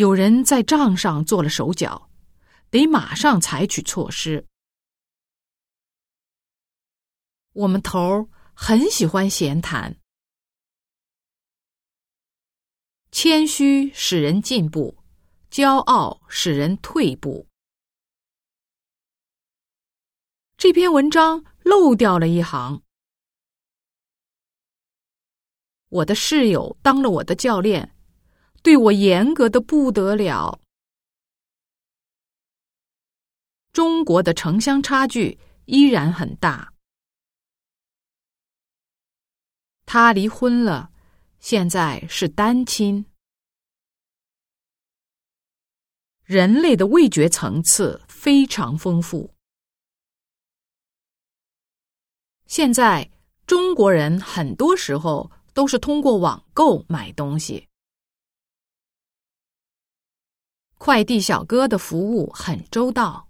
有人在账上做了手脚，得马上采取措施。我们头儿很喜欢闲谈，谦虚使人进步，骄傲使人退步。这篇文章漏掉了一行。我的室友当了我的教练，对我严格的不得了。中国的城乡差距依然很大。他离婚了，现在是单亲。人类的味觉层次非常丰富。现在中国人很多时候都是通过网购买东西，快递小哥的服务很周到。